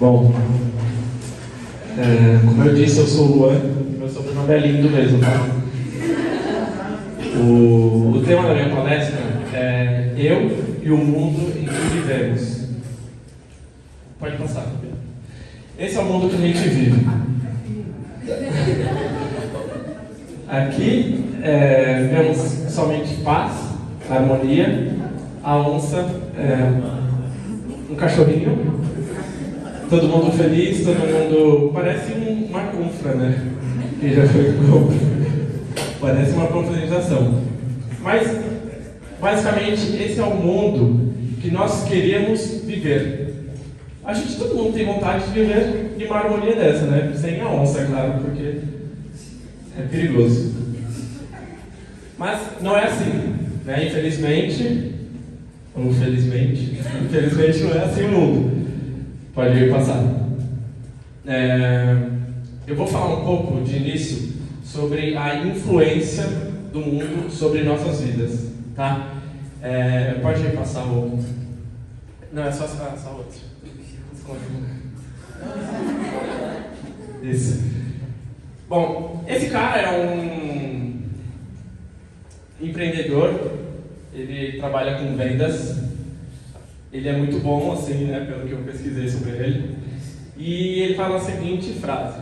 Bom, é, como eu disse, eu sou o Luan, meu sobrenome é lindo mesmo, tá? O, o tema da minha palestra é Eu e o mundo em que vivemos. Pode passar. Esse é o mundo que a gente vive. Aqui é, vemos somente paz, harmonia, a onça, é, um cachorrinho, todo mundo feliz, todo mundo. Parece um, uma confra, né? Que já foi compra. Parece uma confraternização. Mas, basicamente, esse é o mundo que nós queremos viver. A gente, todo mundo tem vontade de viver de uma harmonia dessa, né? Sem a onça, claro, porque é perigoso. Mas não é assim, né? Infelizmente, ou felizmente, infelizmente não é assim o mundo. Pode passar. É, eu vou falar um pouco de início sobre a influência do mundo sobre nossas vidas, tá? É, pode passar o. Não, é só, só outro. Isso. Bom, esse cara é um empreendedor, ele trabalha com vendas, ele é muito bom, assim, né, pelo que eu pesquisei sobre ele. E ele fala a seguinte frase: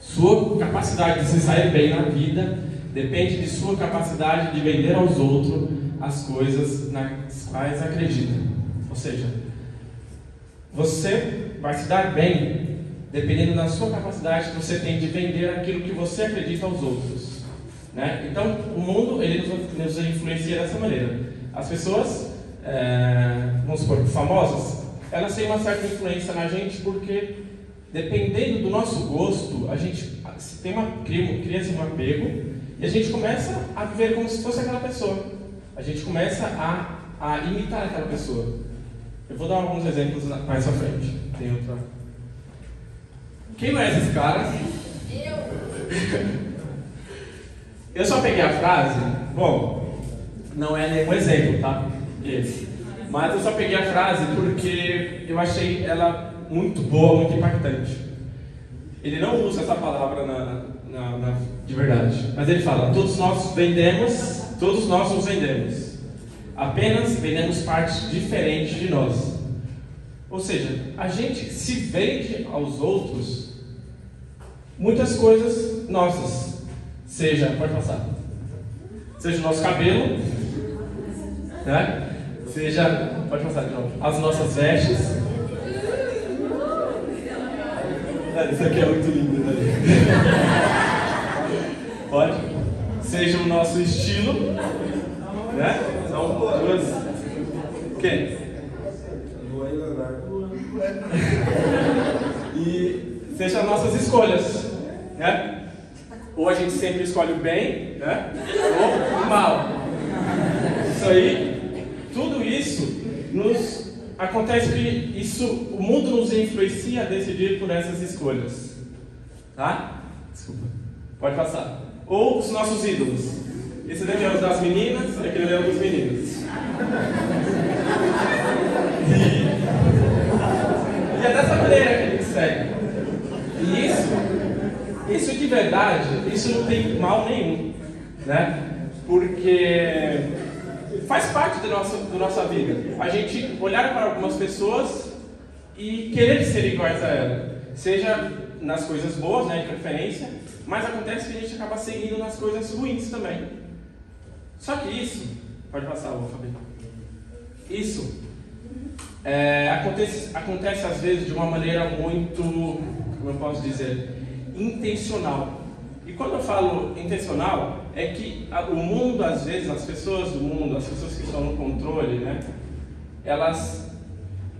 Sua capacidade de se sair bem na vida depende de sua capacidade de vender aos outros as coisas nas quais acredita. Ou seja, você vai se dar bem dependendo da sua capacidade que você tem de vender aquilo que você acredita aos outros. Né? Então, o mundo ele nos, nos influencia dessa maneira. As pessoas é, vamos supor, famosas, elas têm uma certa influência na gente porque, dependendo do nosso gosto, a gente tem uma, cria, cria um apego e a gente começa a viver como se fosse aquela pessoa. A gente começa a, a imitar aquela pessoa. Eu vou dar alguns exemplos mais à frente. Tem outra. Quem conhece esse cara? Eu. Eu só peguei a frase. Bom, não é nenhum exemplo, tá? Mas eu só peguei a frase porque eu achei ela muito boa, muito impactante. Ele não usa essa palavra na, na, na, de verdade, mas ele fala: todos nós vendemos, todos nós nos vendemos. Apenas vendemos partes diferentes de nós. Ou seja, a gente se vende aos outros muitas coisas nossas. Seja, pode passar. Seja o nosso cabelo, né? Seja, pode passar de novo, as nossas vestes. É, isso aqui é muito lindo, né? Pode? Seja o nosso estilo, né? São duas. Quem? E seja as nossas escolhas, né? Ou a gente sempre escolhe o bem, né? Ou o mal. Isso aí tudo isso nos acontece que isso, o mundo nos influencia a decidir por essas escolhas. Tá? Desculpa. Pode passar. Ou os nossos ídolos. Esse daqui é o das meninas, aquele é o dos meninos. E, e é dessa maneira que a gente segue. E isso, isso de verdade, isso não tem mal nenhum. Né? Porque faz parte da nossa, da nossa vida. A gente olhar para algumas pessoas e querer ser iguais a ela. Seja nas coisas boas, né, de preferência, mas acontece que a gente acaba seguindo nas coisas ruins também. Só que isso, pode passar, o Fabi. Isso é, acontece, acontece às vezes de uma maneira muito, como eu posso dizer, intencional. E quando eu falo intencional, é que o mundo, às vezes, as pessoas do mundo, as pessoas que estão no controle, né, elas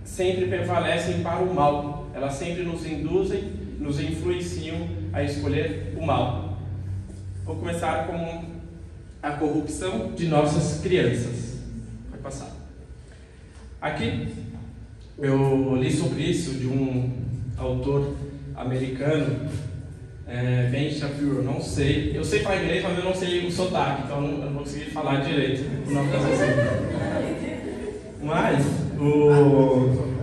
sempre prevalecem para o mal. Elas sempre nos induzem, nos influenciam a escolher o mal. Vou começar com a corrupção de nossas crianças. Vai passar. Aqui eu li sobre isso de um autor americano é, Ben Shapiro, não sei. Eu sei falar inglês, mas eu não sei o sotaque, então eu não vou conseguir falar direito o nome da pessoa. Mas, o...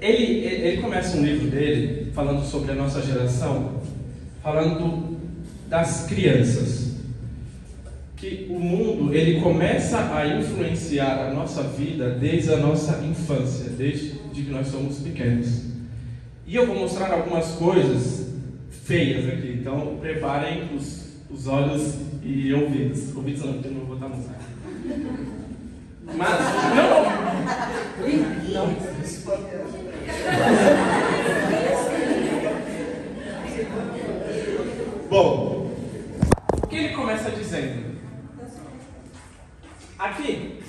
ele, ele começa um livro dele falando sobre a nossa geração, falando das crianças. Que o mundo ele começa a influenciar a nossa vida desde a nossa infância, desde que nós somos pequenos. E eu vou mostrar algumas coisas feias aqui, então preparem os, os olhos e ouvidos. Ouvidos não, porque eu não vou botar música. Mas, não! Não! Bom, o que ele começa dizendo? Aqui,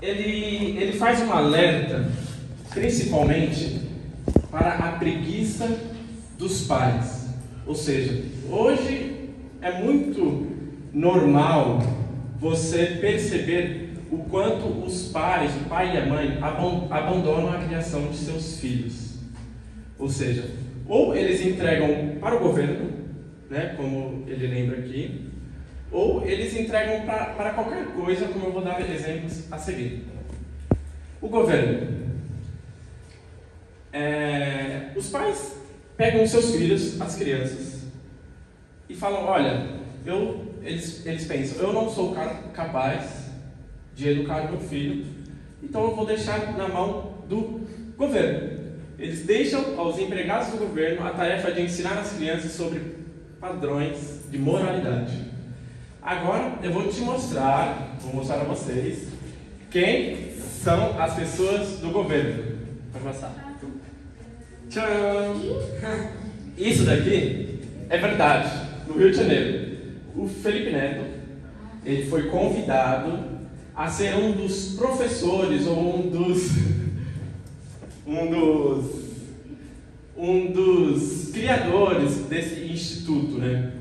ele, ele faz um alerta, principalmente para a preguiça dos pais. Ou seja, hoje é muito normal você perceber o quanto os pais, o pai e a mãe, abandonam a criação de seus filhos. Ou seja, ou eles entregam para o governo, né, como ele lembra aqui, ou eles entregam para, qualquer coisa, como eu vou dar exemplos a seguir. O governo. É, os pais pegam seus filhos, as crianças, e falam: Olha, eu, eles, eles pensam, eu não sou capaz de educar meu filho, então eu vou deixar na mão do governo. Eles deixam aos empregados do governo a tarefa de ensinar as crianças sobre padrões de moralidade. Agora eu vou te mostrar, vou mostrar a vocês, quem são as pessoas do governo. Pode passar. Tchau! Isso daqui é verdade, no Rio de Janeiro. O Felipe Neto, ele foi convidado a ser um dos professores ou um dos um dos um dos criadores desse instituto, né?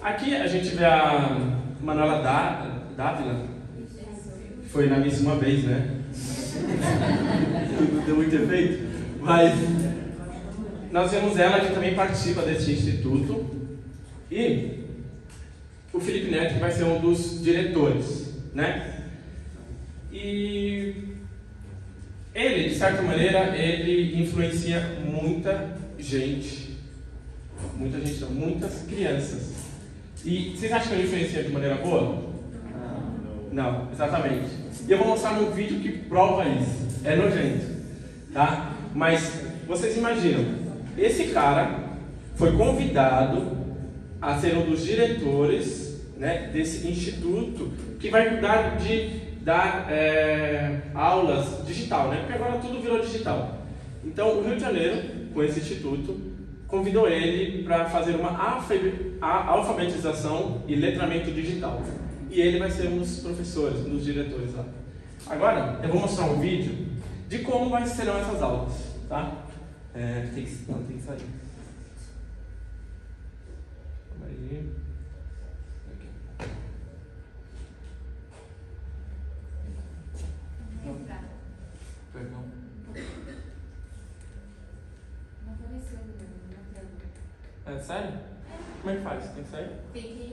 Aqui a gente vê a Manuela Dávila, que foi na missa uma vez, né? Não deu muito efeito, mas nós vemos ela que também participa desse instituto e o Felipe Neto que vai ser um dos diretores, né? E ele, de certa maneira, ele influencia muita gente. Muita gente, não, muitas crianças. E vocês acham que ele influencia de maneira boa? Não. Não, exatamente. E eu vou mostrar um vídeo que prova isso. É nojento, tá? Mas vocês imaginam, esse cara foi convidado a ser um dos diretores né, desse instituto que vai cuidar de dar é, aulas digital, né? Porque agora tudo virou digital. Então, o Rio de Janeiro, com esse instituto, convidou ele para fazer uma alfabetização e letramento digital. E ele vai ser um dos professores, um dos diretores lá. Agora, eu vou mostrar um vídeo de como serão essas aulas, tá? É, tem que, não, tem que sair. Calma aí. Perdão. Não apareceu É sério? Como é que faz? Tem que sair? Tem que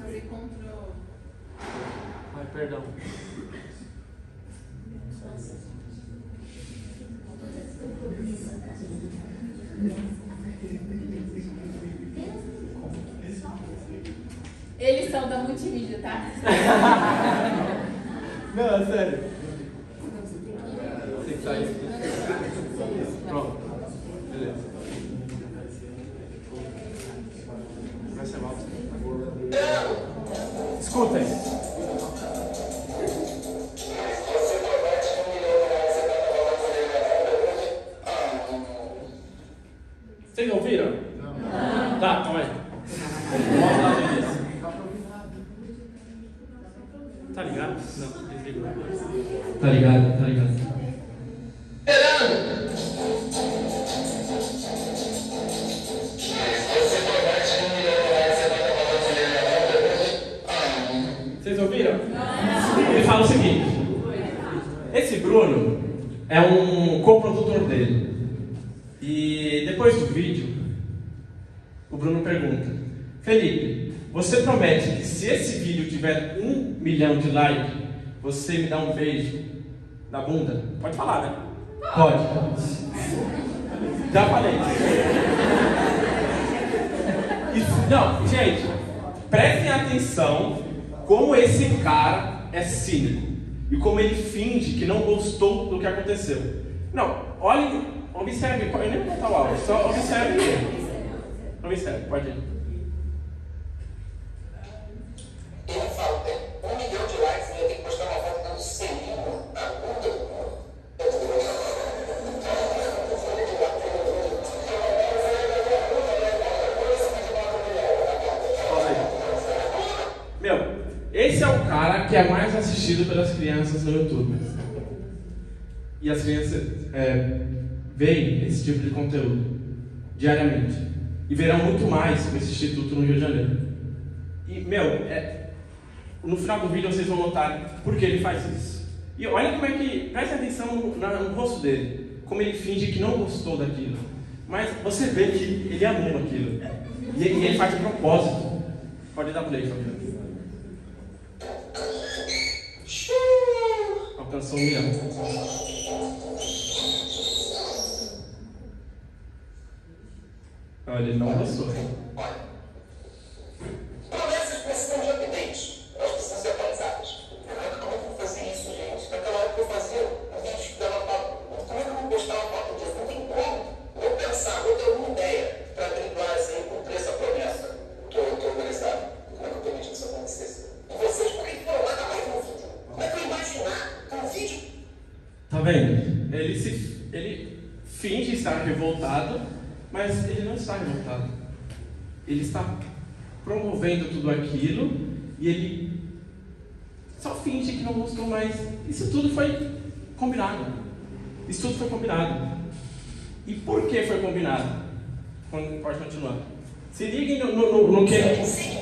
fazer control. Ai, perdão. Eles são da multimídia, tá? Não, é sério. Tem que. Pronto. Beleza. Vai ser mal. Escutem. Coprodutor dele. E depois do vídeo, o Bruno pergunta: Felipe, você promete que se esse vídeo tiver um milhão de likes, você me dá um beijo na bunda? Pode falar, né? Pode. Já falei. Isso- não, gente, prestem atenção como esse cara é cínico e como ele finge que não gostou do que aconteceu. Não, olhem, observe, eu nem vou botar o áudio, só observe ele. Observe, pode ir. Ele fala, tem um milhão de likes e eu tenho que postar uma foto dando selinho na bunda. Fala aí. Meu, esse é o cara que é mais assistido pelas crianças no YouTube. E as crianças é, veem esse tipo de conteúdo diariamente. E verão muito mais com esse instituto no Rio de Janeiro. E, meu, é, no final do vídeo vocês vão notar por que ele faz isso. E olha como é que. Preste atenção no, no rosto dele. Como ele finge que não gostou daquilo. Mas você vê que ele amou aquilo. E, e ele faz de propósito. Pode dar play, Fabiano. Alcançou um milhão. Olha, ele não gostou. Olha, está revoltado. Ele está promovendo tudo aquilo e ele só finge que não gostou mais. Isso tudo foi combinado. Isso tudo foi combinado. E por que foi combinado? Pode continuar. Se liguem no, no, no, no que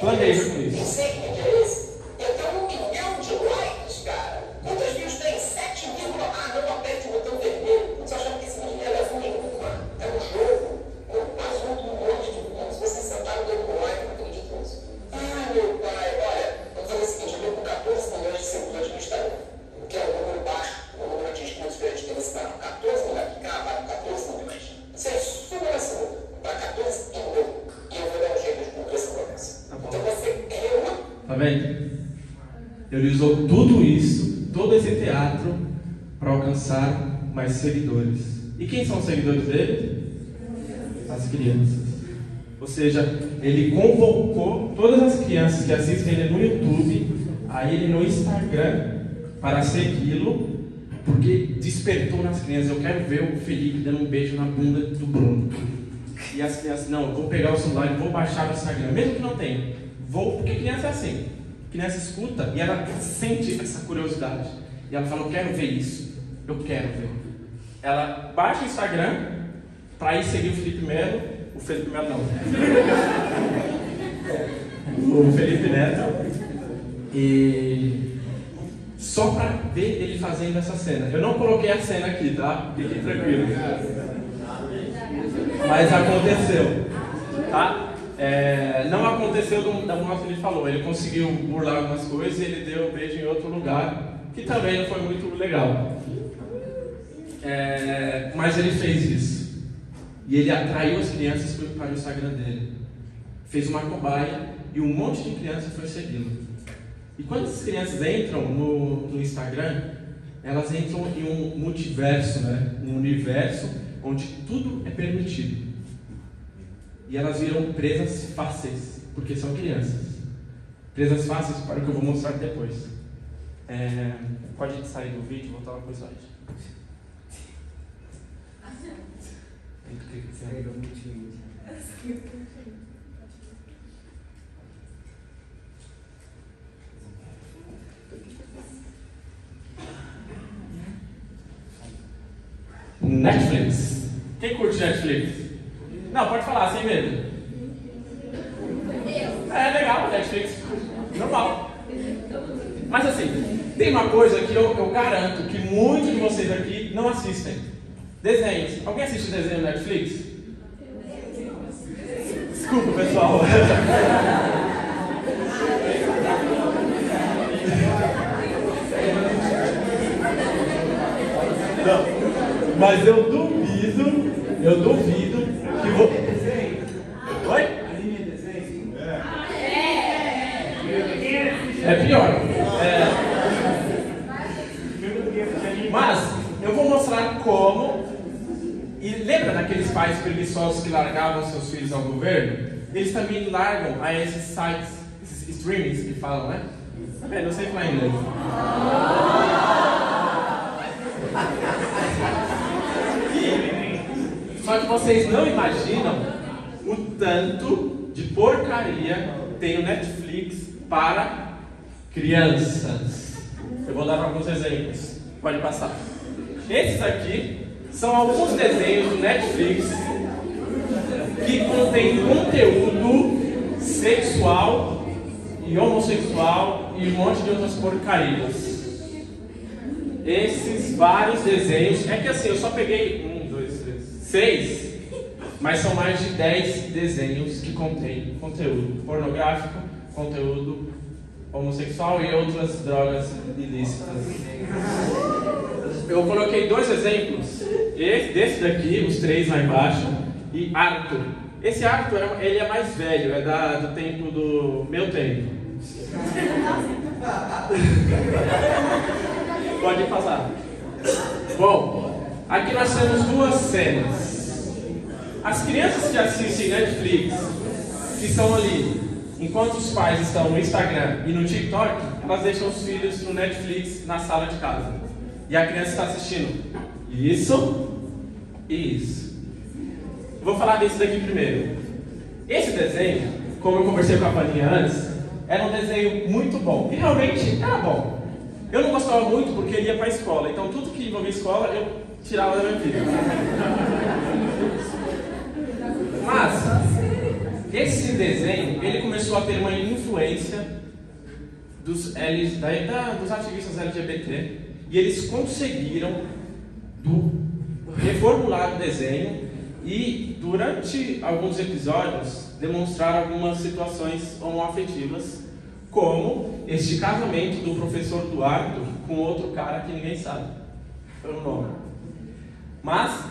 planeja com isso. Ou seja, ele convocou todas as crianças que assistem ele no YouTube a ele no Instagram para segui-lo, porque despertou nas crianças. Eu quero ver o Felipe dando um beijo na bunda do Bruno. E as crianças, não, eu vou pegar o celular e vou baixar o Instagram, mesmo que não tenha. Vou, porque criança é assim. Criança escuta e ela sente essa curiosidade. E ela fala, eu quero ver isso. Eu quero ver. Ela baixa o Instagram para ir seguir o Felipe Melo. O Felipe Melo não. o Felipe Neto. E só para ver ele fazendo essa cena. Eu não coloquei a cena aqui, tá? Fiquem tranquilos. Mas aconteceu, tá? É, não aconteceu do, da modo que ele falou. Ele conseguiu burlar algumas coisas e ele deu o beijo em outro lugar, que também não foi muito legal. É, mas ele fez isso. E ele atraiu as crianças para o Instagram dele. Fez uma cobaia e um monte de crianças foi segui-lo. E quando as crianças entram no, no Instagram, elas entram em um multiverso, né? um universo onde tudo é permitido. E elas viram presas fáceis, porque são crianças. Presas fáceis para o que eu vou mostrar depois. É, pode sair do vídeo e voltar lá para o slide. Netflix. Quem curte Netflix? Não, pode falar, sem medo. É legal, Netflix. Normal. Mas assim, tem uma coisa que eu, eu garanto que muitos de vocês aqui não assistem. Desenhos. Alguém assiste desenho no Netflix? Desculpa, pessoal. Não. Mas eu duvido, eu duvido que vou. Oi? É pior. É... Mas eu vou mostrar como. E lembra daqueles pais preguiçosos que largavam seus filhos ao governo? Eles também largam a esses sites, esses streamings que falam, né? Tá vendo? Eu sei falar inglês. Só que vocês não imaginam o tanto de porcaria tem o Netflix para crianças. Eu vou dar alguns exemplos. Pode passar. Esses aqui são alguns desenhos do Netflix que contém conteúdo sexual e homossexual e um monte de outras porcarias. Esses vários desenhos. É que assim, eu só peguei um, dois, três, seis, mas são mais de dez desenhos que contêm conteúdo pornográfico, conteúdo homossexual e outras drogas ilícitas. Eu coloquei dois exemplos. Esse, desse daqui, os três lá embaixo, e Arthur. Esse Arthur ele é mais velho, é da, do tempo do meu tempo. Pode passar. Bom, aqui nós temos duas cenas. As crianças que assistem Netflix, que estão ali, enquanto os pais estão no Instagram e no TikTok, elas deixam os filhos no Netflix na sala de casa. E a criança está assistindo isso e isso. Vou falar desse daqui primeiro. Esse desenho, como eu conversei com a Paninha antes, era um desenho muito bom. E realmente era bom. Eu não gostava muito porque ele ia para a escola. Então tudo que envolvia escola eu tirava da minha vida. Mas esse desenho ele começou a ter uma influência dos, L, da, da, dos ativistas LGBT e eles conseguiram do, reformular o desenho e durante alguns episódios demonstrar algumas situações homoafetivas, como este casamento do professor Duarte com outro cara que ninguém sabe pelo nome. Mas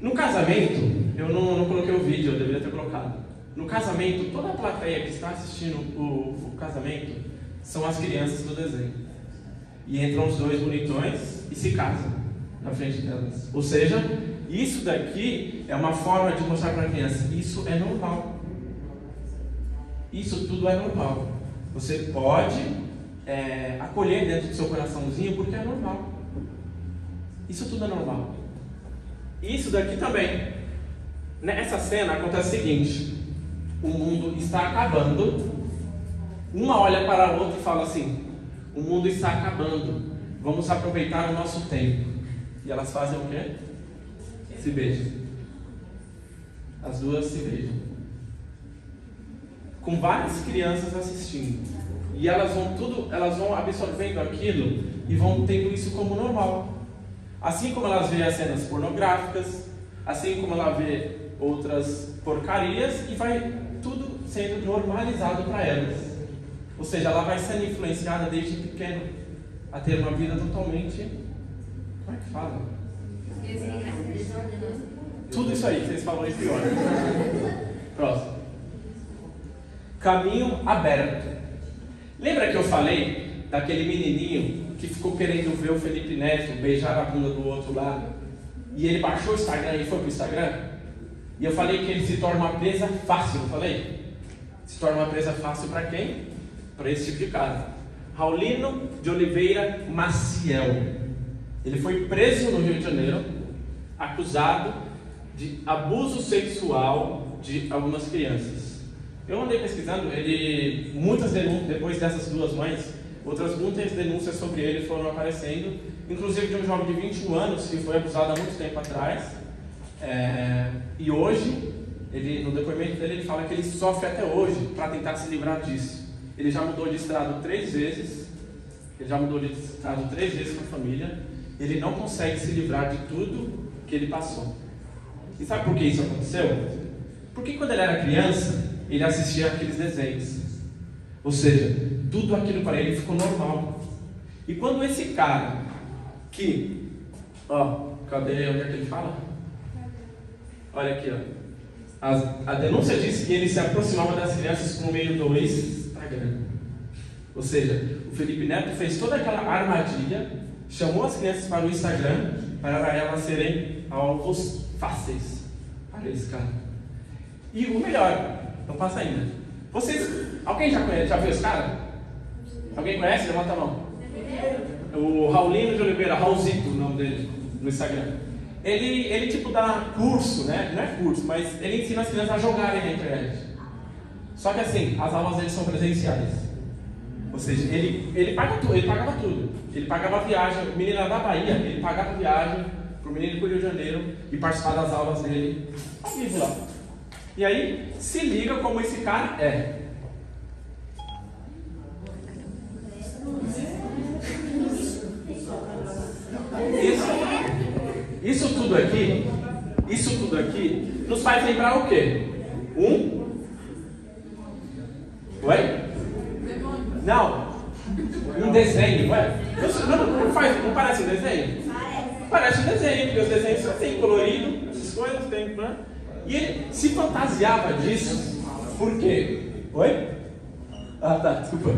no casamento, eu não, não coloquei o vídeo, eu deveria ter colocado. No casamento, toda a plateia que está assistindo o, o casamento são as crianças do desenho. E entram os dois bonitões e se casam na frente delas. Ou seja, isso daqui é uma forma de mostrar para a criança: isso é normal. Isso tudo é normal. Você pode é, acolher dentro do seu coraçãozinho porque é normal. Isso tudo é normal. Isso daqui também. Nessa cena acontece o seguinte: o mundo está acabando. Uma olha para a outra e fala assim: o mundo está acabando. Vamos aproveitar o nosso tempo. E elas fazem o quê? Se beijam. As duas se beijam. Com várias crianças assistindo. E elas vão tudo, elas vão absorvendo aquilo e vão tendo isso como normal. Assim como elas veem as cenas pornográficas, assim como ela vê outras porcarias e vai sendo normalizado para elas. Ou seja, ela vai sendo influenciada desde pequeno a ter uma vida totalmente. Como é que fala? Tudo isso aí, vocês falam isso pior. Próximo. Caminho aberto. Lembra que eu falei daquele menininho que ficou querendo ver o Felipe Neto beijar a bunda do outro lado? E ele baixou o Instagram e foi pro Instagram? E eu falei que ele se torna uma presa fácil, não falei? Se torna uma presa fácil para quem? Para esse tipo de cara. Raulino de Oliveira Maciel. Ele foi preso no Rio de Janeiro, acusado de abuso sexual de algumas crianças. Eu andei pesquisando, ele muitas denúncias depois dessas duas mães, outras muitas denúncias sobre ele foram aparecendo, inclusive de um jovem de 21 anos que foi abusado há muito tempo atrás. É, e hoje, ele, no depoimento dele, ele fala que ele sofre até hoje para tentar se livrar disso. Ele já mudou de estado três vezes, ele já mudou de estado três vezes com a família. Ele não consegue se livrar de tudo que ele passou. E sabe por que isso aconteceu? Porque quando ele era criança, ele assistia aqueles desenhos. Ou seja, tudo aquilo para ele ficou normal. E quando esse cara que, ó, Cadê? Onde é que ele fala? Olha aqui, ó. As- a denúncia diz que ele se aproximava das crianças por meio do Instagram. Ou seja, o Felipe Neto fez toda aquela armadilha, chamou as crianças para o Instagram para elas serem alvos fáceis para esse cara. E o melhor, não passa ainda. Vocês, alguém já conhece, já viu esse cara? Alguém conhece? Levanta a mão. O Raulino de Oliveira, Raulzito, o nome dele, no Instagram. Ele, ele tipo dá curso, né? Não é curso, mas ele ensina as crianças a jogarem na internet. Só que assim, as aulas dele são presenciais. Ou seja, ele, ele paga tudo, ele pagava tudo. Ele pagava a viagem, o menino era da Bahia, ele pagava a viagem pro menino pro Rio de Janeiro e participar das aulas dele ao vivo lá. E aí, se liga como esse cara é. Isso, isso tudo aqui, isso tudo aqui, nos faz lembrar o quê? Um? Oi? Não. Um desenho, não é? Não, não, faz, não parece um desenho? Parece um desenho, porque os desenhos são assim, colorido, essas coisas, tem, né? E ele se fantasiava disso, por quê? Oi? Ah, tá, desculpa.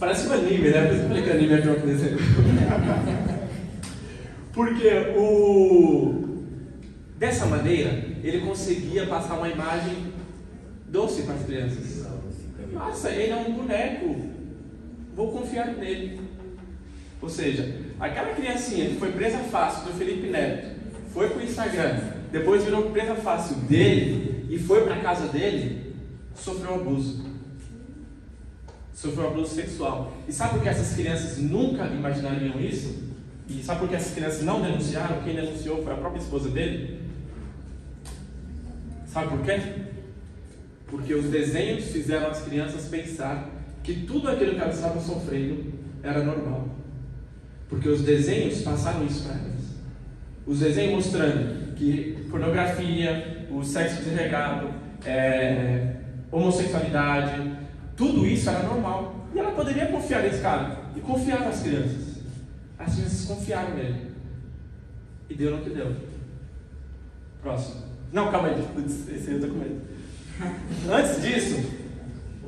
Parece um anime, né? Por isso que eu falei que anime é pior que desenho. Porque o... Dessa maneira, ele conseguia passar uma imagem doce para as crianças. Nossa, ele é um boneco. Vou confiar nele. Ou seja, aquela criancinha que foi presa fácil do Felipe Neto, foi para o Instagram, depois virou presa fácil dele e foi para a casa dele, sofreu abuso. Sofreu abuso sexual. E sabe por que essas crianças nunca imaginariam isso? E sabe por que essas crianças não denunciaram? Quem denunciou foi a própria esposa dele? Sabe por quê? Porque os desenhos fizeram as crianças pensar que tudo aquilo que elas estavam sofrendo era normal. Porque os desenhos passaram isso para elas. Os desenhos mostrando que pornografia, o sexo desregado, é, homossexualidade, tudo isso era normal. E ela poderia confiar nesse cara. E confiar nas crianças. As crianças confiaram nele. E deu no que deu. Próximo. Não, calma aí. Esse aí eu tô com medo. Antes disso,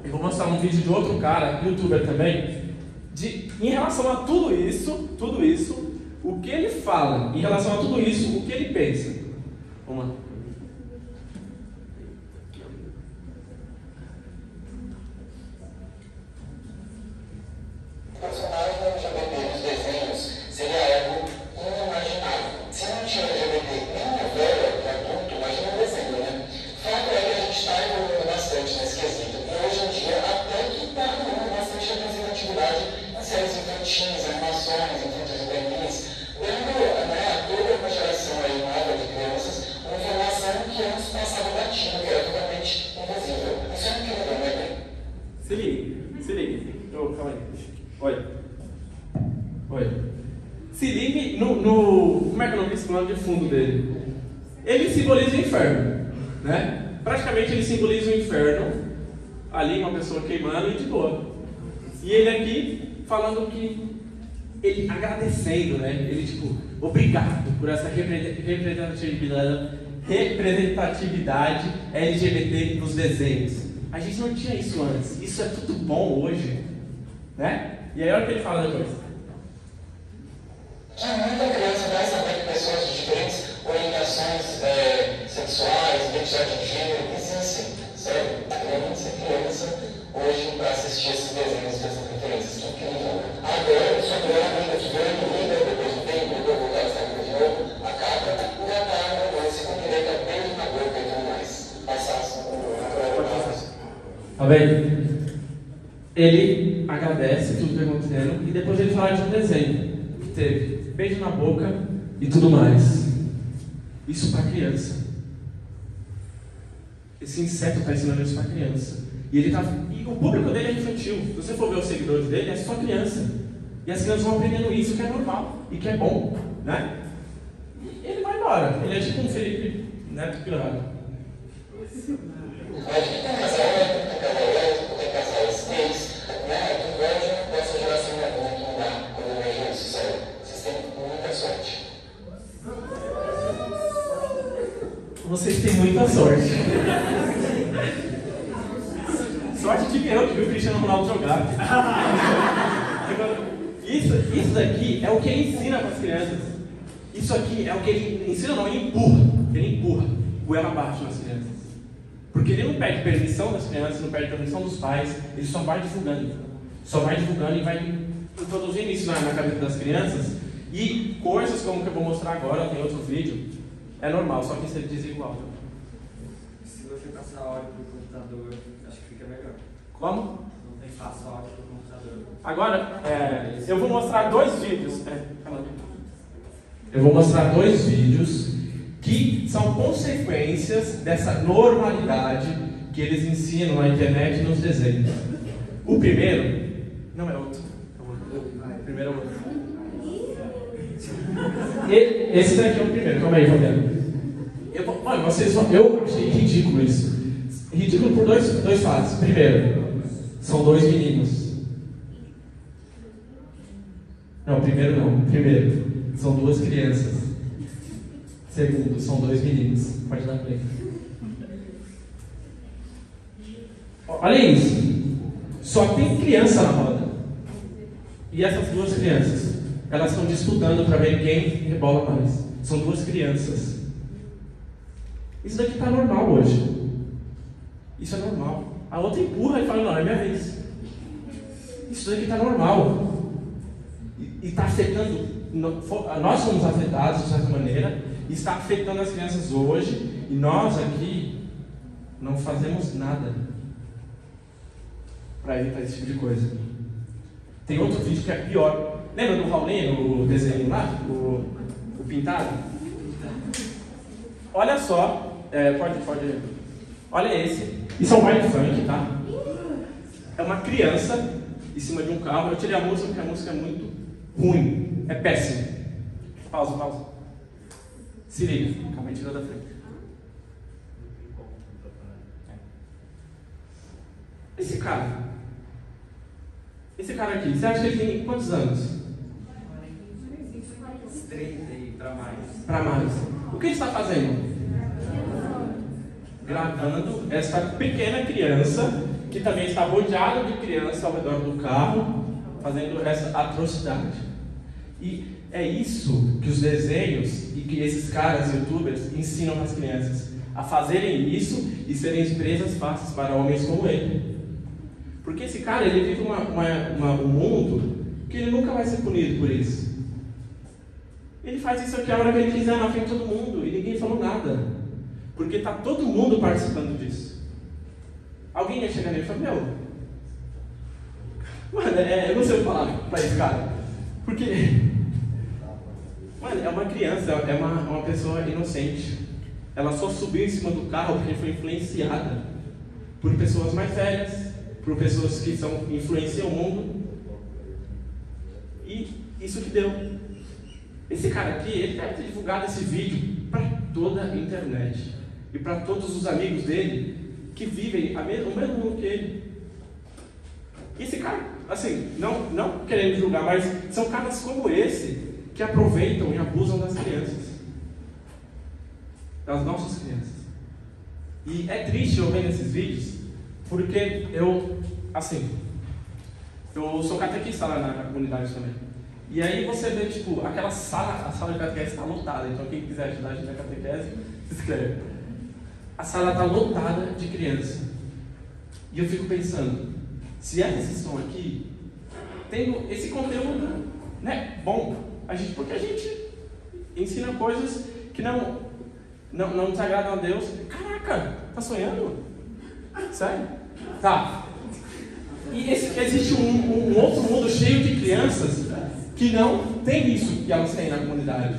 eu vou mostrar um vídeo de outro cara, youtuber também, de, em relação a tudo isso, tudo isso, o que ele fala, em relação a tudo isso, o que ele pensa. Vamos lá. O personagem LGBT nos desenhos seria algo inimaginável. Se não tinha LGBT nem novela para adulto, imagina um desenho, né? Fato é que a gente está evoluindo bastante nesse quesito. E hoje em dia, até que está rolando bastante representatividade em séries infantis, animações, infantis juvenis, dando né, a toda uma geração aí nova de crianças uma informação que antes passava batido, que era totalmente invisível. Isso é incrível, né? Se ligue, se ligue. Oh, calma aí. Oi. Oi. Se ligue no, no. Como é que é o nome desse plano de fundo dele? Ele simboliza o inferno. Né? Praticamente ele simboliza o inferno. Ali uma pessoa queimando e de boa. E ele aqui falando que. Ele agradecendo, né? Ele tipo, obrigado por essa repre- representatividade, representatividade LGBT nos desenhos. A gente não tinha isso antes. Isso é tudo bom hoje. Né? E aí olha o que ele fala depois. que muita criança vai saber que pessoas de diferentes orientações é, sexuais, identidade de gênero, existem. Sério, eu não ser criança hoje para assistir esses desenhos dessas referências. Que incrível. Agora, eu sou grande amiga, de grande amiga, depois de um tempo, eu vou voltar essa amiga de novo, acaba e já tá na coisa com direito a beijo na boca e tudo mais. Passar Ele agradece tudo que está acontecendo e depois ele fala de um desenho que teve beijo na boca e tudo mais. Isso para criança. Esse inseto está ensinando isso para criança. E ele tá, e o público dele é infantil. Se você for ver os seguidores dele, é só criança. E as crianças vão aprendendo isso que é normal e que é bom, né? E ele vai embora. Ele é tipo um Felipe Neto pirado. Mas tem casal hétero, tem casal lésbico, tem casais gays, né? Eu invejo dessa geração adulta que não dá quando eu vejo isso, sério. Vocês têm muita sorte. Vocês têm muita sorte. sorte de eu que isso, isso daqui é o que ele ensina para as crianças. Isso aqui é o que ele ensina, não, ele empurra. Ele empurra goela abaixo nas crianças. Porque ele não pede permissão das crianças, não pede permissão dos pais, ele só vai divulgando. Só vai divulgando e vai introduzindo isso na, na cabeça das crianças. E coisas como que eu vou mostrar agora, tem outro vídeo, é normal, só que isso é desigual. Se você passar áudio pro computador, acho que fica melhor. Como? Agora, é, eu vou mostrar dois vídeos. É, eu vou mostrar dois vídeos que são consequências dessa normalidade que eles ensinam na internet e nos desenhos. O primeiro, não é outro. o primeiro é outro. E- Esse daqui é o primeiro, calma aí, Fabiano. Eu, vocês eu achei ridículo isso. Ridículo por dois, dois fatos. Primeiro, são dois meninos. Não, primeiro não. Primeiro, são duas crianças. Segundo, são dois meninos. Pode dar play. Olha isso. Só tem criança na roda. E essas duas crianças, elas estão disputando para ver quem rebola mais. São duas crianças. Isso daqui está normal hoje. Isso é normal. A outra empurra e fala, não, é minha vez. Isso daqui está normal. E está afetando, fo- nós somos afetados de certa maneira, e está afetando as crianças hoje, e nós aqui não fazemos nada para evitar esse tipo de coisa. Tem outro vídeo que é pior. Lembra do Raulino, o desenho lá? O, o pintado? Olha só, é, pode, pode. Olha esse. Isso é um baile funk, tá? É uma criança em cima de um carro. Eu tirei a música porque a música é muito ruim. É péssimo. Pausa, pausa. Se liga. Calma aí, tirou da frente. Esse cara. Esse cara aqui, você acha que ele tem quantos anos? 30 e pra mais. Para mais. O que ele está fazendo? Gravando essa pequena criança, que também está rodeada de crianças ao redor do carro, fazendo essa atrocidade. E é isso que os desenhos e que esses caras, youtubers, ensinam as crianças. A fazerem isso e serem presas fáceis para homens como ele. Porque esse cara, ele vive uma, uma- uma- um mundo que ele nunca vai ser punido por isso. Ele faz isso aqui a hora que ele quiser na frente de todo mundo e ninguém falou nada. Porque está todo mundo participando disso. Alguém ia chegar nele e falar, meu. Mano, é, eu não sei o que falar para esse cara. Porque. Mano, é uma criança, é uma, uma pessoa inocente. Ela só subiu em cima do carro porque foi influenciada por pessoas mais velhas, por pessoas que são, influenciam o mundo. E isso que deu. Esse cara aqui, ele deve ter divulgado esse vídeo para toda a internet e para todos os amigos dele que vivem o mesmo mundo que ele. E esse cara, assim, não, não querendo julgar, mas são caras como esse que aproveitam e abusam das crianças, das nossas crianças. E é triste eu ver esses vídeos, porque eu, assim, eu sou catequista lá na, na comunidade também. E aí você vê, tipo, aquela sala, a sala de catequese está lotada, então quem quiser ajudar a gente na catequese, se inscreve. A sala está lotada de criança. E eu fico pensando, se elas estão aqui, tendo esse conteúdo, né, bom, a gente, porque a gente ensina coisas que não, não, não desagradam a Deus. Caraca, tá sonhando? Sério? Tá. E esse- existe um, um- um outro mundo cheio de crianças que não tem isso que elas têm na comunidade.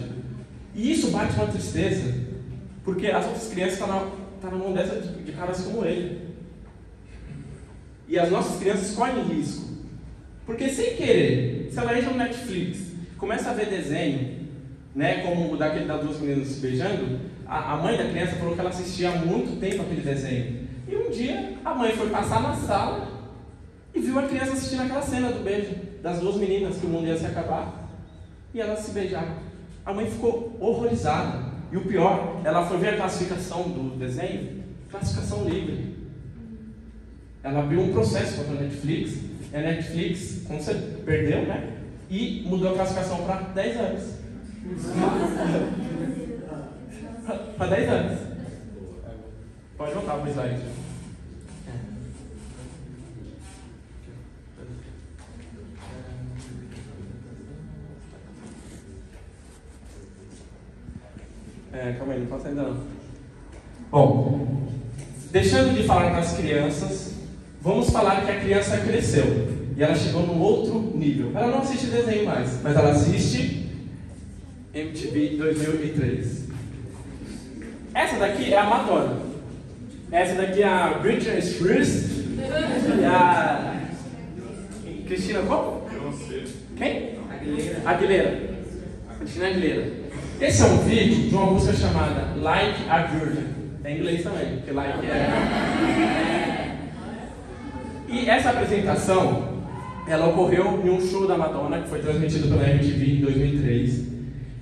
E isso bate uma tristeza, porque as outras crianças estão na, tá na mão dessa de, de caras como ele. E as nossas crianças correm risco. Porque sem querer, se ela entra no Netflix, começa a ver desenho, né, como o daquele das duas meninas se beijando, a, a mãe da criança falou que ela assistia há muito tempo aquele desenho. E um dia a mãe foi passar na sala e viu a criança assistindo aquela cena do beijo das duas meninas que o mundo ia se acabar. E elas se beijaram. A mãe ficou horrorizada. E o pior, ela foi ver a classificação do desenho, classificação livre. Ela abriu um processo contra a Netflix, e a Netflix, como você perdeu, né? E mudou a classificação para 10 anos. para 10 anos. Pode voltar para o slide. É, calma aí, não passa ainda não. Bom, deixando de falar com as crianças, vamos falar que a criança cresceu e ela chegou num outro nível. Ela não assiste desenho mais, mas ela assiste MTV 2003. Essa daqui é a Madonna. Essa daqui é a Britney Spears. E a. Cristina como? Quem? Aguilera. Aguilera. Cristina Aguilera. Esse é um vídeo de uma música chamada Like a Virgin. É em inglês também, porque like é. E essa apresentação, ela ocorreu em um show da Madonna, que foi transmitido pela MTV em 2003.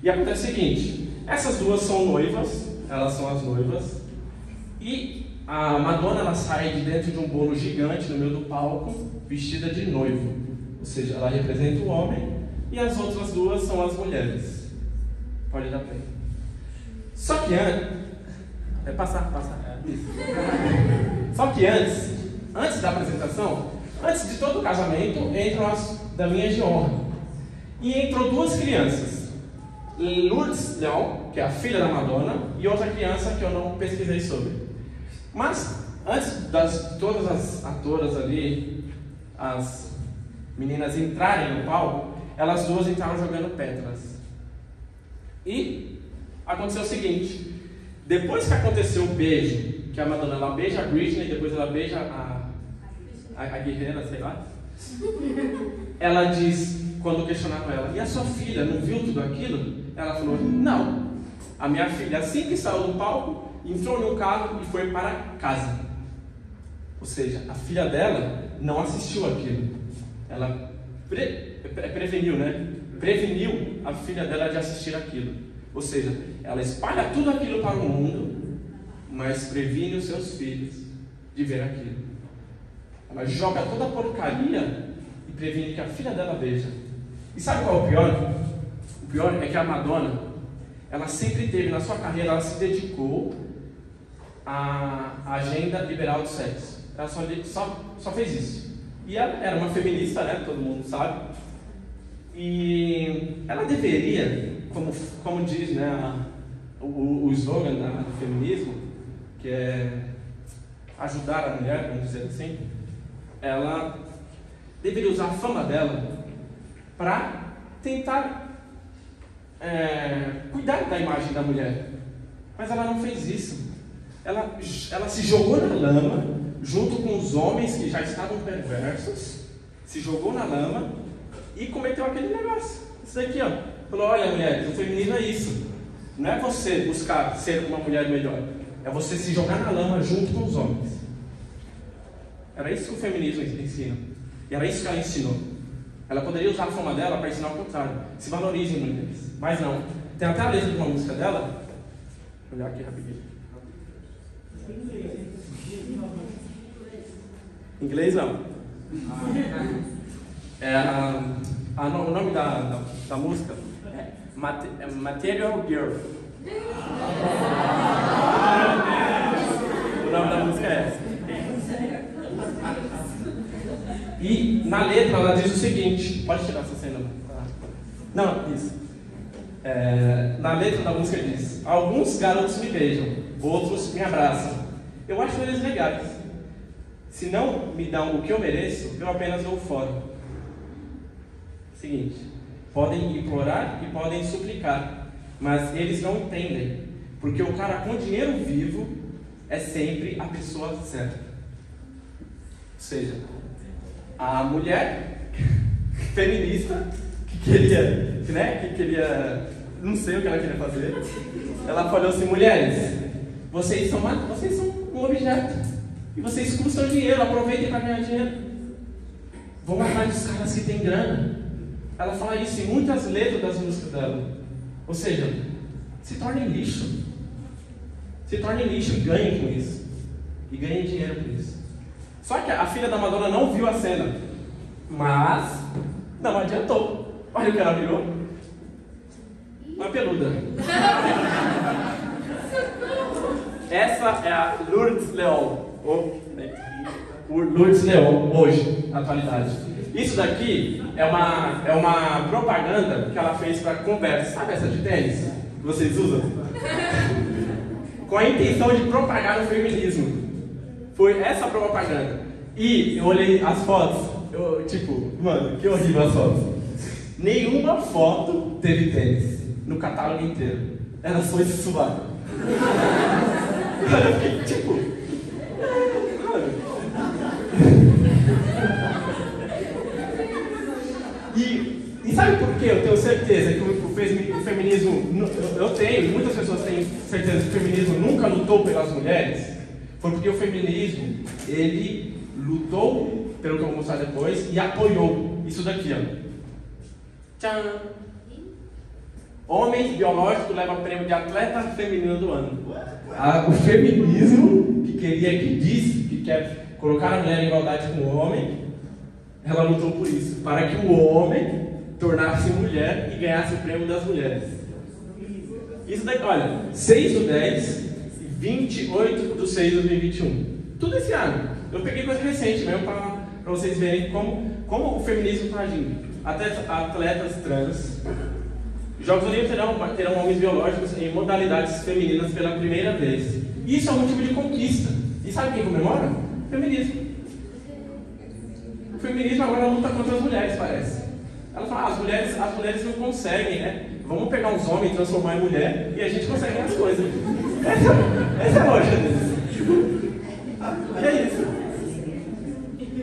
E acontece o seguinte: essas duas são noivas, elas são as noivas, e a Madonna ela sai de dentro de um bolo gigante no meio do palco, vestida de noivo. Ou seja, ela representa o homem, e as outras duas são as mulheres. Pode dar play. Só que antes. É passar, passar. Isso. Só que antes, antes da apresentação, antes de todo o casamento, entram as daminhas de honra. E entrou duas crianças. Lourdes Leon, que é a filha da Madonna, e outra criança que eu não pesquisei sobre. Mas, antes das todas as atoras ali, as meninas entrarem no palco, elas duas entraram jogando pedras. E aconteceu o seguinte: depois que aconteceu o beijo, que a Madonna ela beija a Britney, depois ela beija a, a, a guerreira, sei lá, ela diz, quando questionaram ela, e a sua filha não viu tudo aquilo? Ela falou: não. A minha filha, assim que saiu do palco, entrou no carro e foi para casa. Ou seja, a filha dela não assistiu aquilo. Ela pre, pre, preveniu, né? Preveniu a filha dela de assistir aquilo. Ou seja, ela espalha tudo aquilo para o mundo, mas previne os seus filhos de ver aquilo. Ela joga toda a porcaria e previne que a filha dela veja. E sabe qual é o pior? O pior é que a Madonna, ela sempre teve na sua carreira, ela se dedicou à agenda liberal do sexo. Ela só, só, só fez isso. E ela era uma feminista, né? Todo mundo sabe. E ela deveria, como, como diz né, a, o, o slogan da, do feminismo, que é ajudar a mulher, vamos dizer assim, ela deveria usar a fama dela para tentar é, cuidar da imagem da mulher. Mas ela não fez isso. Ela, ela se jogou na lama, junto com os homens que já estavam perversos, se jogou na lama e cometeu aquele negócio. Isso daqui, ó. Falou: olha, mulheres, o feminismo é isso. Não é você buscar ser uma mulher melhor, é você se jogar na lama junto com os homens. Era isso que o feminismo ensina. E era isso que ela ensinou. Ela poderia usar a fama dela para ensinar o contrário. Se valorizem, mulheres. Mas não. Tem até a letra de uma música dela. Vou olhar aqui rapidinho. Inglês não. É, a, a, o nome da, da, da música é, é Material Girl. O nome da música é essa. E na letra ela diz o seguinte: pode tirar essa cena. Não, isso. É, na letra da música diz: Alguns garotos me beijam, outros me abraçam. Eu acho eles legais. Se não me dão o que eu mereço, eu apenas vou fora. Seguinte: podem implorar e podem suplicar, mas eles não entendem, porque o cara com dinheiro vivo é sempre a pessoa certa. Ou seja, a mulher feminista que queria, né, que queria, não sei o que ela queria fazer, ela falou assim: mulheres, vocês são, vocês são um objeto. E vocês custam dinheiro, aproveitem para ganhar dinheiro. Vão atrás dos caras que têm grana. Ela fala isso em muitas letras das músicas dela. Ou seja, se tornem lixo. Se tornem lixo e ganhem com isso. E ganhem dinheiro com isso. Só que a filha da Madonna não viu a cena. Mas não adiantou. Olha o que ela virou. Uma peluda. Essa é a Lourdes Leon. Né, Lourdes Leon, hoje, na atualidade. Isso daqui é uma, é uma propaganda que ela fez para Converse. Sabe essa de tênis que vocês usam? Com a intenção de propagar o feminismo. Foi essa propaganda. E eu olhei as fotos, eu, tipo, mano, que horrível as fotos. Nenhuma foto teve tênis no catálogo inteiro. Era só esse sovaco. Eu fiquei, tipo, mano. E, e sabe por que eu tenho certeza que o, o femi- o feminismo, eu, tenho, muitas pessoas têm certeza que o feminismo nunca lutou pelas mulheres? Foi porque o feminismo, ele lutou, pelo que eu vou mostrar depois, e apoiou isso daqui, ó. Tchan! Homem biológico leva prêmio de atleta feminino do ano. O feminismo, que queria, que disse, que quer colocar a mulher em igualdade com o homem, ela lutou por isso, para que o homem tornasse mulher e ganhasse o prêmio das mulheres. Isso daqui, olha, 6 do 10 e 28 do 6 de 2021. Tudo esse ano. Eu peguei coisa recente mesmo para vocês verem como, como o feminismo está agindo. Atletas, atletas trans. Jogos Olímpicos terão, terão homens biológicos em modalidades femininas pela primeira vez. Isso é um motivo de conquista. E sabe quem comemora? O feminismo. O feminismo agora luta contra as mulheres, parece. Ela fala, ah, as mulheres, as mulheres não conseguem, né? Vamos pegar uns homens e transformar em mulher e a gente consegue as coisas. Essa, essa é a lógica deles. E é isso.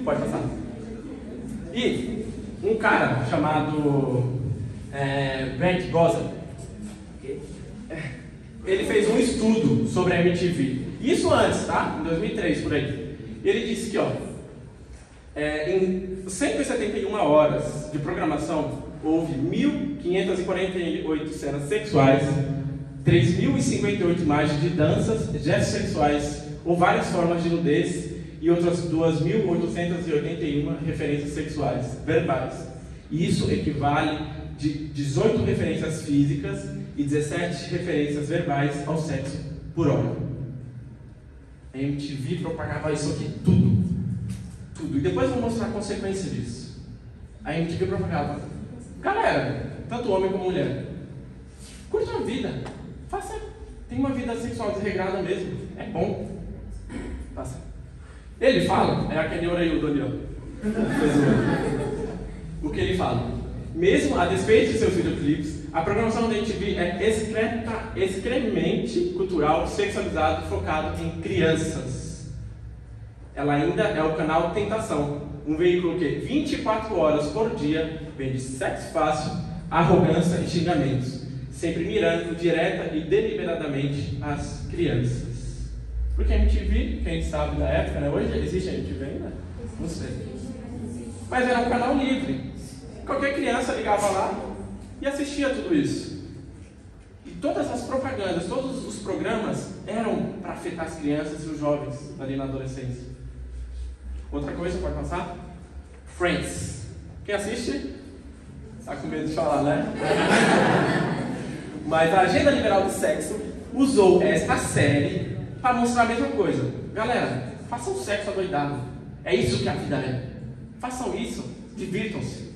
Pode passar. E um cara chamado é, Brent Goza, ele fez um estudo sobre a MTV. Isso antes, tá? Em 2003, por aí. Ele disse que, ó, é, em 171 horas de programação, houve 1.548 cenas sexuais, 3.058 imagens de danças, gestos sexuais ou várias formas de nudez e outras 2.881 referências sexuais verbais. E isso equivale de 18 referências físicas e 17 referências verbais ao sexo por hora. A MTV propagava isso aqui tudo. Tudo. E depois eu vou mostrar a consequência disso. A MTV propagava. Galera, tanto homem como mulher, curte a vida. Faça. Tem uma vida sexual desregrada mesmo. É bom. Faça. Ele fala, é aquele orelhudo ali, ó. O que ele fala? Mesmo a despeito de seus videoclipes, a programação da MTV é excreta, excremente cultural, sexualizado, focado em crianças. Ela ainda é o canal Tentação, um veículo que 24 horas por dia vende sexo fácil, arrogância e xingamentos, sempre mirando direta e deliberadamente as crianças. Porque a MTV, quem sabe da época, né? Hoje existe a MTV ainda? Não sei. Mas era um canal livre. Qualquer criança ligava lá e assistia tudo isso. E todas as propagandas, todos os programas eram para afetar as crianças e os jovens ali na adolescência. Outra coisa, pode passar? Friends. Quem assiste? Tá com medo de falar, né? Mas a agenda liberal do sexo usou esta série para mostrar a mesma coisa. Galera, façam sexo adoidado. É isso que a vida é. Façam isso, divirtam-se.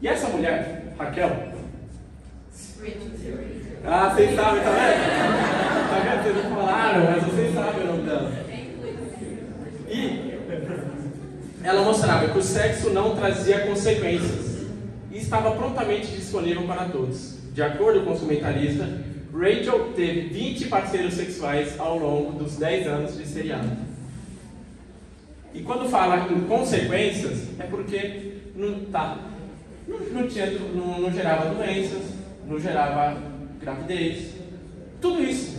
E essa mulher, Raquel? Ah, vocês sabem também? Tá vendo? Vocês não falaram, mas vocês sabem o nome dela. E ela mostrava que o sexo não trazia consequências e estava prontamente disponível para todos. De acordo com o comentarista, Rachel teve 20 parceiros sexuais ao longo dos 10 anos de seriado. E quando fala em consequências, é porque não, tá, não, não, tinha, não, não gerava doenças, não gerava gravidez, tudo isso.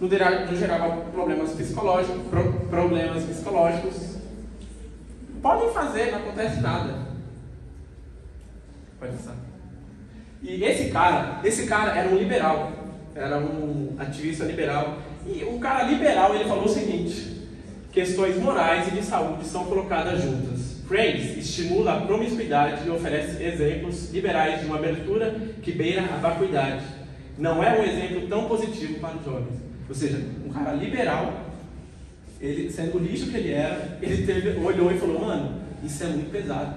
Não, gerava problemas psicológicos, pro- problemas psicológicos. Podem fazer, não acontece nada. Pode passar. E esse cara, esse cara era um liberal. era um ativista liberal. E o cara liberal ele falou o seguinte: questões morais e de saúde são colocadas juntas. Friends estimula a promiscuidade e oferece exemplos liberais de uma abertura que beira a vacuidade. Não é um exemplo tão positivo para os jovens. Ou seja, um cara liberal, ele sendo o lixo que ele era, ele teve, olhou e falou: Mano, isso é muito pesado.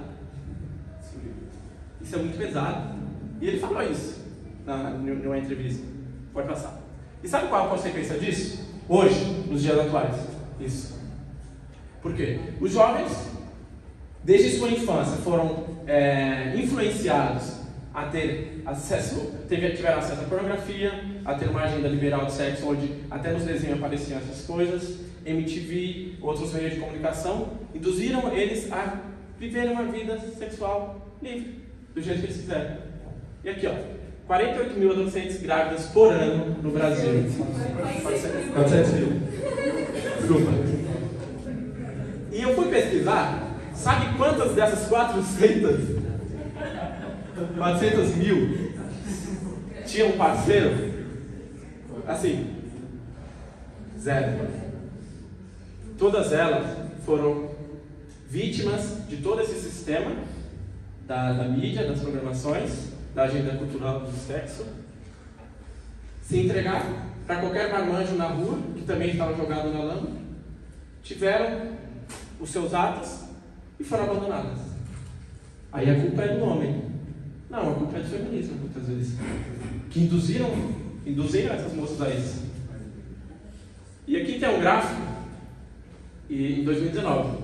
Isso é muito pesado. E ele falou isso na, numa entrevista. Pode passar. E sabe qual a consequência disso? Hoje, nos dias atuais. Isso. Por quê? Os jovens, desde sua infância, foram é, influenciados a ter acesso, tiveram acesso à pornografia, a ter uma agenda liberal de sexo, onde até nos desenhos apareciam essas coisas, MTV, outros meios de comunicação, induziram eles a viverem uma vida sexual livre, do jeito que eles quiserem. E aqui, ó, 48 mil adolescentes grávidas por ano no Brasil. 400 mil. Desculpa. E eu fui pesquisar, sabe quantas dessas 400, 400 mil tinham parceiro? Assim, zero. Todas elas foram vítimas de todo esse sistema da, da mídia, das programações, da agenda cultural do sexo, se entregaram para qualquer marmanjo na rua, que também estava jogado na lama, tiveram os seus atos e foram abandonadas. Aí a culpa é do homem. Não, a culpa é do feminismo, muitas vezes. Que induziram, induziram essas moças a isso. E aqui tem um gráfico, e em 2019.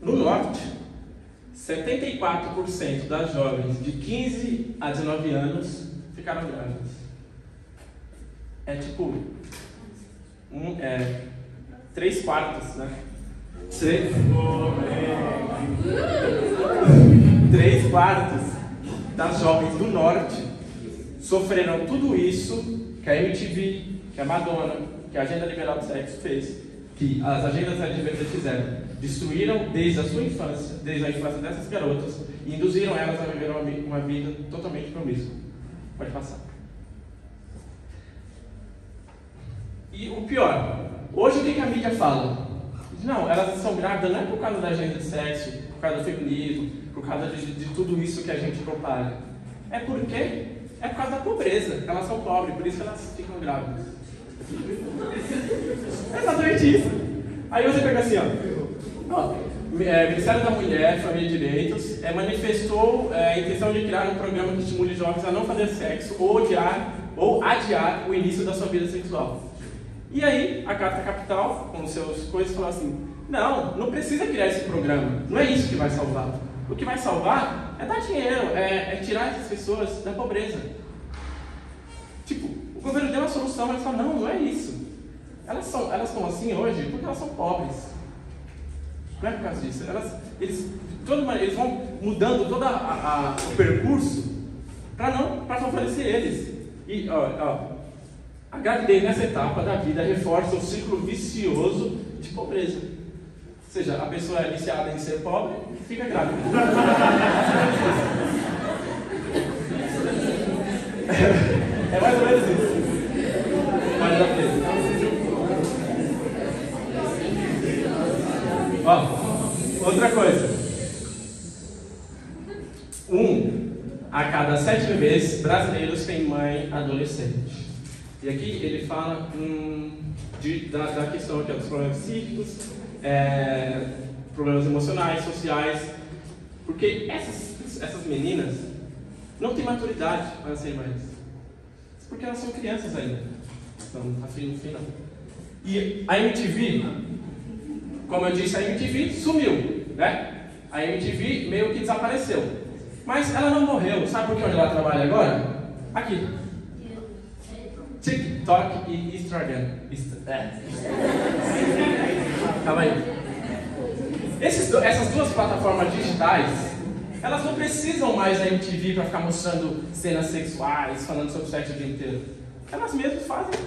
No norte, 74% das jovens de 15 a 19 anos ficaram grávidas. É tipo. Um, é, três quartos, né? Três, três quartos das jovens do norte sofreram tudo isso que a MTV, que a Madonna, que a Agenda Liberal do Sexo fez, que as agendas LGBT fizeram destruíram desde a sua infância, desde a infância dessas garotas, e induziram elas a viver uma, uma vida totalmente promíscua. Pode passar. E o pior, hoje o que, a mídia fala? Não, elas são grávidas não é por causa da agenda de sexo, por causa do feminismo, por causa de, de tudo isso que a gente propaga. É porque é por causa da pobreza, elas são pobres, por isso elas ficam grávidas. É exatamente isso. Aí você pega assim, ó. É, Ministério da Mulher, Família e Direitos é, manifestou é, a intenção de criar um programa que estimule jovens a não fazer sexo ou adiar, ou adiar o início da sua vida sexual. E aí, a Carta Capital, com seus coisas, falou assim: não, não precisa criar esse programa, não é isso que vai salvar. O que vai salvar é dar dinheiro, é, é tirar essas pessoas da pobreza. Tipo, o governo deu uma solução, mas falou: não, não é isso. Elas, são, elas estão assim hoje porque elas são pobres. Não é por causa disso. Elas, eles, eles vão mudando todo o percurso para não para favorecer eles. E ó, ó, a gravidez nessa etapa da vida reforça o ciclo vicioso de pobreza. Ou seja, a pessoa é viciada em ser pobre e fica grávida. é mais ou menos isso. Pode dar Ó, outra coisa. Um a cada sete bebês brasileiros tem mãe adolescente. E aqui ele fala hum, de, da, da, questão aqui, dos problemas psíquicos, é, problemas emocionais, sociais, porque essas, essas meninas não têm maturidade para ser mães. Porque elas são crianças ainda. Estão assim no final. E a MTV como eu disse, a MTV sumiu, né? A MTV meio que desapareceu. Mas ela não morreu. Sabe por que onde ela trabalha agora? Aqui. TikTok e Instagram. É. Calma aí. Esses, essas duas plataformas digitais, elas não precisam mais da MTV para ficar mostrando cenas sexuais, falando sobre sexo o dia inteiro. Elas mesmas fazem.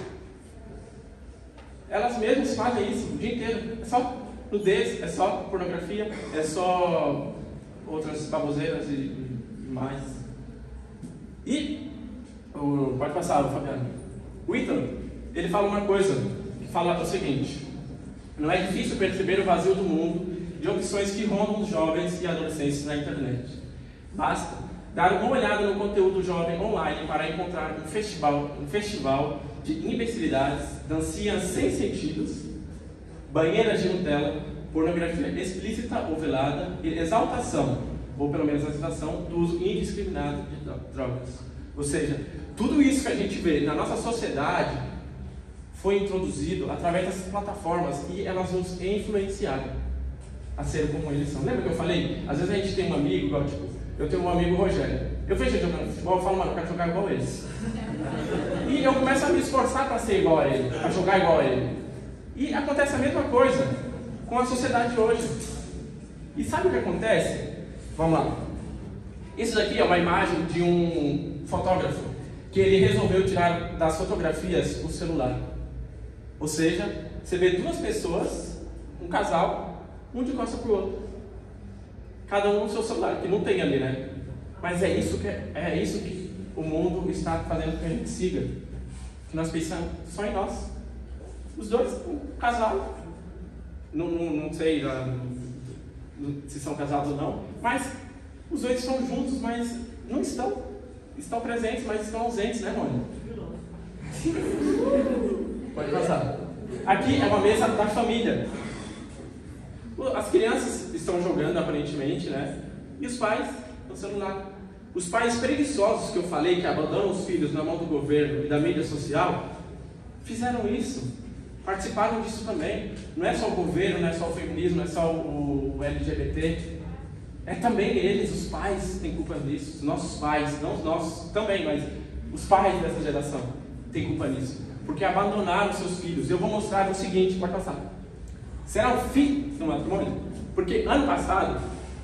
Elas mesmas fazem isso o dia inteiro. É só nudez, é só pornografia, é só outras baboseiras e, mais. E, pode passar, Fabiano. O Ethan, ele fala uma coisa, que fala o seguinte: não é difícil perceber o vazio do mundo de opções que rondam os jovens e adolescentes na internet. Basta dar uma olhada no conteúdo jovem online para encontrar um festival, um festival de imbecilidades, dancinhas sem sentidos, banheiras de Nutella, pornografia explícita ou velada e exaltação, ou pelo menos a exaltação, do uso indiscriminado de drogas. Ou seja, tudo isso que a gente vê na nossa sociedade foi introduzido através dessas plataformas e elas nos influenciaram a ser como eles são. Lembra que eu falei? Às vezes a gente tem um amigo, igual, tipo, eu tenho um amigo Rogério. Eu vejo ele jogando futebol, eu falo, mano, eu quero jogar igual eles. E eu começo a me esforçar para ser igual a ele, a jogar igual a ele. E acontece a mesma coisa com a sociedade hoje. E sabe o que acontece? Vamos lá. Isso daqui é uma imagem de um fotógrafo que ele resolveu tirar das fotografias o celular. Ou seja, você vê duas pessoas, um casal, um de costas para o outro. Cada um no seu celular, que não tem ali, né? Mas é isso que, é isso que o mundo está fazendo que a gente siga. Que nós pensamos só em nós. Os dois, um casal. Não, não, não sei se são casados ou não, mas os dois estão juntos, mas não estão. Estão presentes, mas estão ausentes, né, Mônica? Pode passar. Aqui é uma mesa da família. As crianças estão jogando aparentemente, né? E os pais no celular. Os pais preguiçosos que eu falei, que abandonam os filhos na mão do governo e da mídia social, fizeram isso. Participaram disso também. Não é só o governo, não é só o feminismo, não é só o, o LGBT. É também eles, os pais, têm culpa disso. Os nossos pais, não os nossos também, mas os pais dessa geração têm culpa nisso. Porque abandonaram seus filhos. Eu vou mostrar o seguinte, pode passar. Será o fim do matrimônio? Porque ano passado,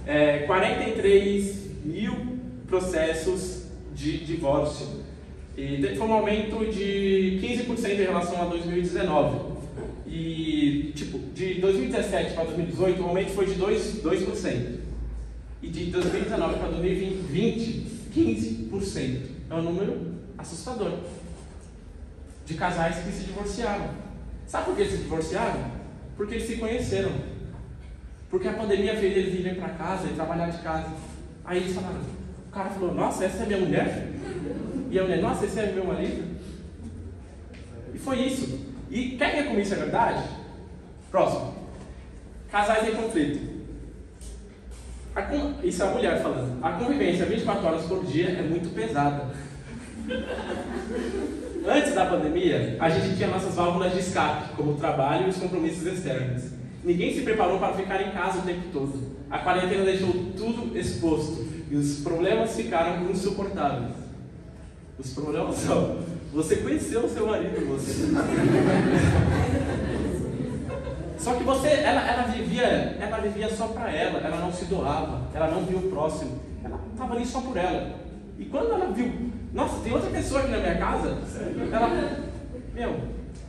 é, 43 mil processos de divórcio. E foi um aumento de 15% em relação a 2019. E, tipo, de 2017 para 2018, o aumento foi de 2%. 2% e de 2019 para 2020, 15%. É um número assustador de casais que se divorciaram. Sabe por que eles se divorciaram? Porque eles se conheceram. Porque a pandemia fez eles irem para casa e trabalhar de casa. Aí eles falaram, o cara falou, nossa, essa é minha mulher? E a mulher, nossa, esse é meu marido? E foi isso. E quer ver como isso é verdade? Próximo. Casais em conflito. Isso é a mulher falando. A convivência 24 horas por dia é muito pesada. Antes da pandemia, a gente tinha nossas válvulas de escape, como o trabalho e os compromissos externos. Ninguém se preparou para ficar em casa o tempo todo. A quarentena deixou tudo exposto e os problemas ficaram insuportáveis. Os problemas são: você conheceu o seu marido, você. Só que você, ela, ela vivia, ela vivia só para ela, ela não se doava, ela não viu o próximo, ela estava ali só por ela. E quando ela viu, nossa, tem outra pessoa aqui na minha casa, ela, meu,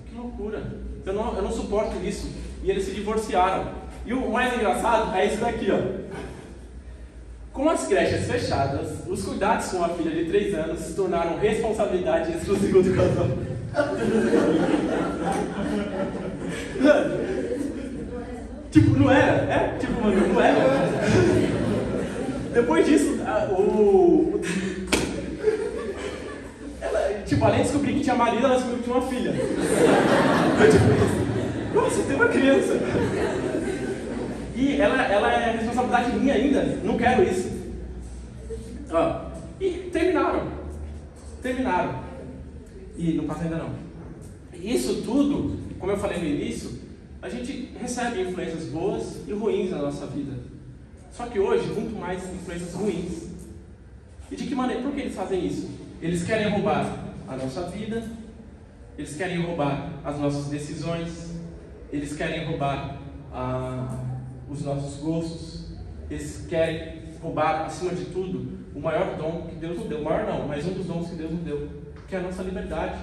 que loucura, eu não, eu não suporto isso. E eles se divorciaram. E o mais engraçado é isso daqui, ó. Com as creches fechadas, os cuidados com a filha de 3 anos se tornaram responsabilidade exclusiva do casal. Tipo, não era? É? Tipo, mano, não era. Depois disso, a, o. Ela, tipo, além de descobrir que tinha marido, ela descobriu que tinha uma filha. tipo, nossa, tem uma criança. E ela, ela é responsabilidade minha ainda. Não quero isso. Ó, e terminaram. Terminaram. E não passa ainda não. Isso tudo, como eu falei no início, a gente recebe influências boas e ruins na nossa vida. Só que hoje, muito mais influências ruins. E de que maneira? Por que eles fazem isso? Eles querem roubar a nossa vida, eles querem roubar as nossas decisões, eles querem roubar ah, os nossos gostos, eles querem roubar, acima de tudo, o maior dom que Deus nos deu. O maior não, mas um dos dons que Deus nos deu, que é a nossa liberdade.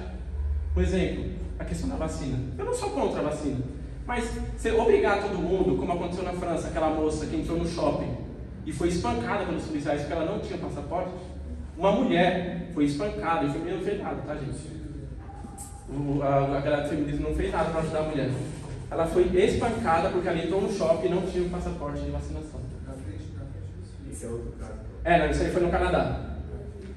Por exemplo, a questão da vacina. Eu não sou contra a vacina. Mas você obrigar todo mundo, como aconteceu na França, aquela moça que entrou no shopping e foi espancada pelos policiais porque ela não tinha passaporte, uma mulher foi espancada e foi meio velhada, tá gente? A, galera do feminismo não fez nada para ajudar a mulher. Ela foi espancada porque ela entrou no shopping e não tinha passaporte de vacinação. Esse é outro caso. É, não, isso aí foi no Canadá.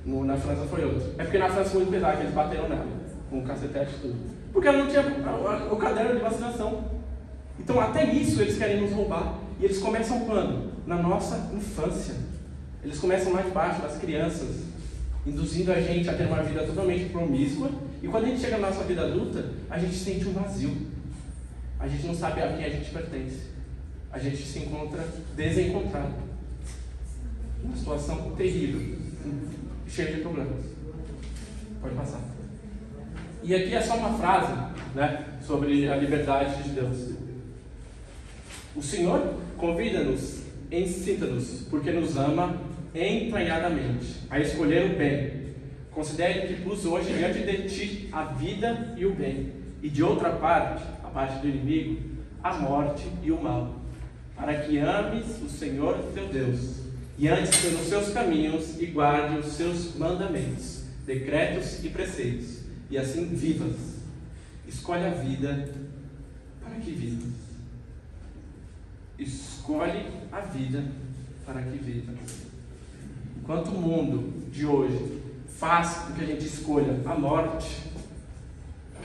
No- na França foi outro. É porque na França foi muito pesado, que eles bateram nela, com o cacetete tudo. Porque ela não tinha o, o caderno de vacinação. Então até isso eles querem nos roubar. E eles começam quando? Na nossa infância. Eles começam lá de baixo, nas crianças, induzindo a gente a ter uma vida totalmente promíscua. E quando a gente chega na nossa vida adulta, a gente sente um vazio. A gente não sabe a quem a gente pertence. A gente se encontra desencontrado. Uma situação terrível, cheia de problemas. Pode passar. E aqui é só uma frase né, sobre a liberdade de Deus. O Senhor convida-nos, incita-nos, porque nos ama entranhadamente, a escolher o bem. Considere que pus hoje diante de ti a vida e o bem, e de outra parte, a parte do inimigo, a morte e o mal, para que ames o Senhor teu Deus, e andes pelos seus caminhos e guarde os seus mandamentos, decretos e preceitos, e assim vivas. Escolhe a vida para que vivas. Escolhe a vida para que vivas. Enquanto o mundo de hoje faz com que a gente escolha a morte,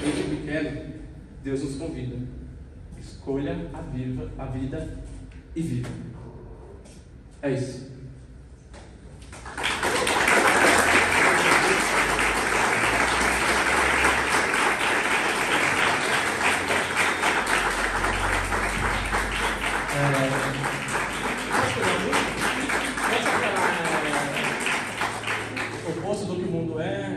desde pequeno, Deus nos convida. Escolha a, viva, a vida e viva. É isso.